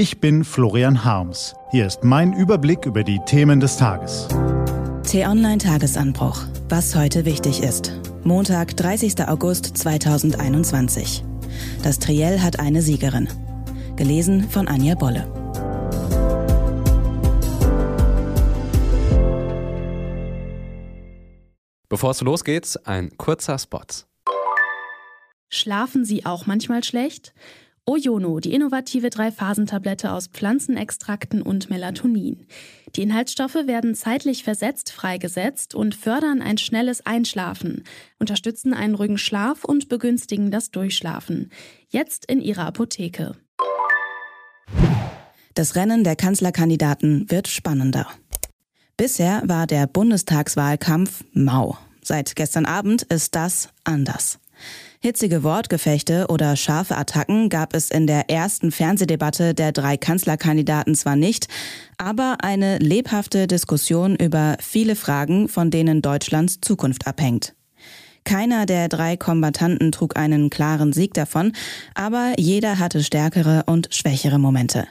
Ich bin Florian Harms. Hier ist mein Überblick über die Themen des Tages. T-Online Tagesanbruch. Was heute wichtig ist. Montag, 30. August 2021. Das Triell hat eine Siegerin. Gelesen von Anja Bolle. Bevor es losgeht, ein kurzer Spot. Schlafen Sie auch manchmal schlecht? Ojono, die innovative Drei-Phasen-Tablette aus Pflanzenextrakten und Melatonin. Die Inhaltsstoffe werden zeitlich versetzt freigesetzt und fördern ein schnelles Einschlafen, unterstützen einen ruhigen Schlaf und begünstigen das Durchschlafen. Jetzt in Ihrer Apotheke. Das Rennen der Kanzlerkandidaten wird spannender. Bisher war der Bundestagswahlkampf mau. Seit gestern Abend ist das anders. Hitzige Wortgefechte oder scharfe Attacken gab es in der ersten Fernsehdebatte der drei Kanzlerkandidaten zwar nicht, aber eine lebhafte Diskussion über viele Fragen, von denen Deutschlands Zukunft abhängt. Keiner der drei Kombattanten trug einen klaren Sieg davon, aber jeder hatte stärkere und schwächere Momente.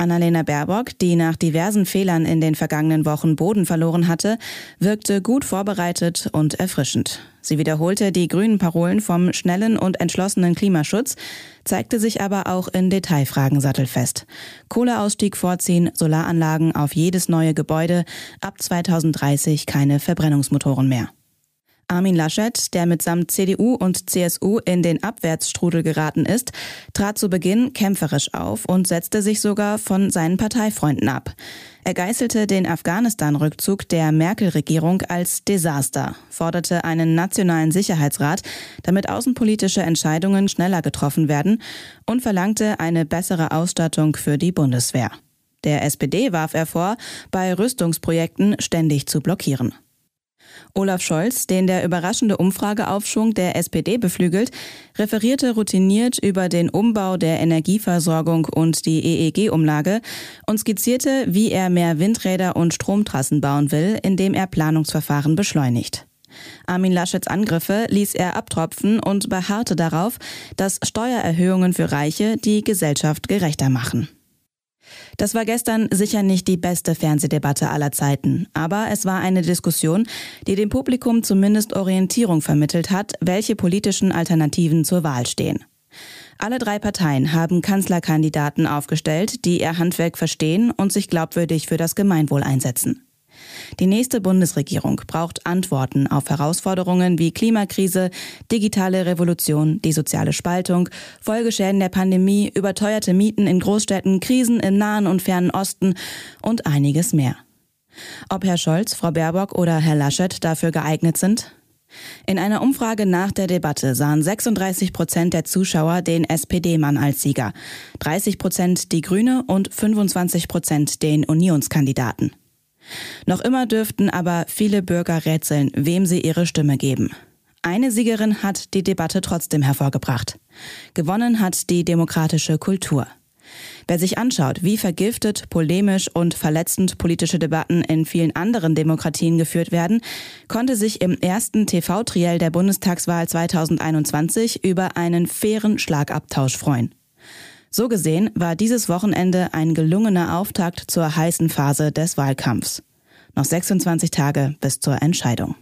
Annalena Baerbock, die nach diversen Fehlern in den vergangenen Wochen Boden verloren hatte, wirkte gut vorbereitet und erfrischend. Sie wiederholte die grünen Parolen vom schnellen und entschlossenen Klimaschutz, zeigte sich aber auch in Detailfragen sattelfest. Kohleausstieg vorziehen, Solaranlagen auf jedes neue Gebäude, ab 2030 keine Verbrennungsmotoren mehr. Armin Laschet, der mitsamt CDU und CSU in den Abwärtsstrudel geraten ist, trat zu Beginn kämpferisch auf und setzte sich sogar von seinen Parteifreunden ab. Er geißelte den Afghanistan-Rückzug der Merkel-Regierung als Desaster, forderte einen nationalen Sicherheitsrat, damit außenpolitische Entscheidungen schneller getroffen werden und verlangte eine bessere Ausstattung für die Bundeswehr. Der SPD warf er vor, bei Rüstungsprojekten ständig zu blockieren. Olaf Scholz, den der überraschende Umfrageaufschwung der SPD beflügelt, referierte routiniert über den Umbau der Energieversorgung und die EEG-Umlage und skizzierte, wie er mehr Windräder und Stromtrassen bauen will, indem er Planungsverfahren beschleunigt. Armin Laschets Angriffe ließ er abtropfen und beharrte darauf, dass Steuererhöhungen für Reiche die Gesellschaft gerechter machen. Das war gestern sicher nicht die beste Fernsehdebatte aller Zeiten, aber es war eine Diskussion, die dem Publikum zumindest Orientierung vermittelt hat, welche politischen Alternativen zur Wahl stehen. Alle drei Parteien haben Kanzlerkandidaten aufgestellt, die ihr Handwerk verstehen und sich glaubwürdig für das Gemeinwohl einsetzen. Die nächste Bundesregierung braucht Antworten auf Herausforderungen wie Klimakrise, digitale Revolution, die soziale Spaltung, Folgeschäden der Pandemie, überteuerte Mieten in Großstädten, Krisen im Nahen und Fernen Osten und einiges mehr. Ob Herr Scholz, Frau Baerbock oder Herr Laschet dafür geeignet sind? In einer Umfrage nach der Debatte sahen 36 Prozent der Zuschauer den SPD-Mann als Sieger, 30 Prozent die Grüne und 25 Prozent den Unionskandidaten. Noch immer dürften aber viele Bürger rätseln, wem sie ihre Stimme geben. Eine Siegerin hat die Debatte trotzdem hervorgebracht. Gewonnen hat die demokratische Kultur. Wer sich anschaut, wie vergiftet, polemisch und verletzend politische Debatten in vielen anderen Demokratien geführt werden, konnte sich im ersten TV-Triell der Bundestagswahl 2021 über einen fairen Schlagabtausch freuen. So gesehen war dieses Wochenende ein gelungener Auftakt zur heißen Phase des Wahlkampfs. Noch 26 Tage bis zur Entscheidung.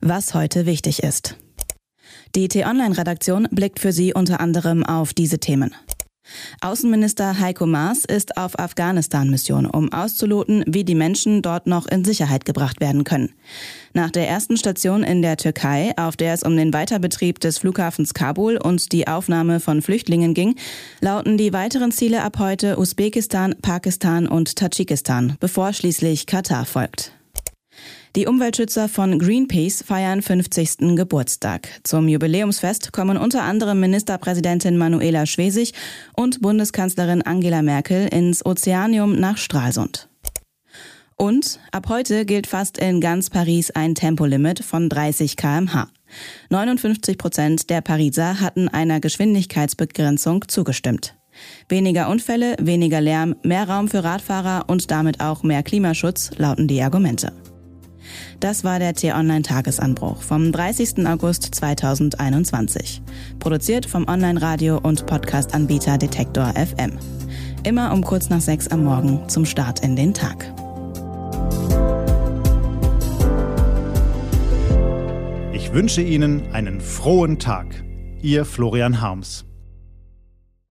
Was heute wichtig ist. Die T-Online-Redaktion blickt für Sie unter anderem auf diese Themen. Außenminister Heiko Maas ist auf Afghanistan-Mission, um auszuloten, wie die Menschen dort noch in Sicherheit gebracht werden können. Nach der ersten Station in der Türkei, auf der es um den Weiterbetrieb des Flughafens Kabul und die Aufnahme von Flüchtlingen ging, lauten die weiteren Ziele ab heute Usbekistan, Pakistan und Tadschikistan, bevor schließlich Katar folgt. Die Umweltschützer von Greenpeace feiern 50. Geburtstag. Zum Jubiläumsfest kommen unter anderem Ministerpräsidentin Manuela Schwesig und Bundeskanzlerin Angela Merkel ins Ozeanium nach Stralsund. Und ab heute gilt fast in ganz Paris ein Tempolimit von 30 kmh. 59 Prozent der Pariser hatten einer Geschwindigkeitsbegrenzung zugestimmt. Weniger Unfälle, weniger Lärm, mehr Raum für Radfahrer und damit auch mehr Klimaschutz lauten die Argumente. Das war der T-Online-Tagesanbruch vom 30. August 2021. Produziert vom Online-Radio- und Podcast-Anbieter Detektor FM. Immer um kurz nach sechs am Morgen zum Start in den Tag. Ich wünsche Ihnen einen frohen Tag. Ihr Florian Harms.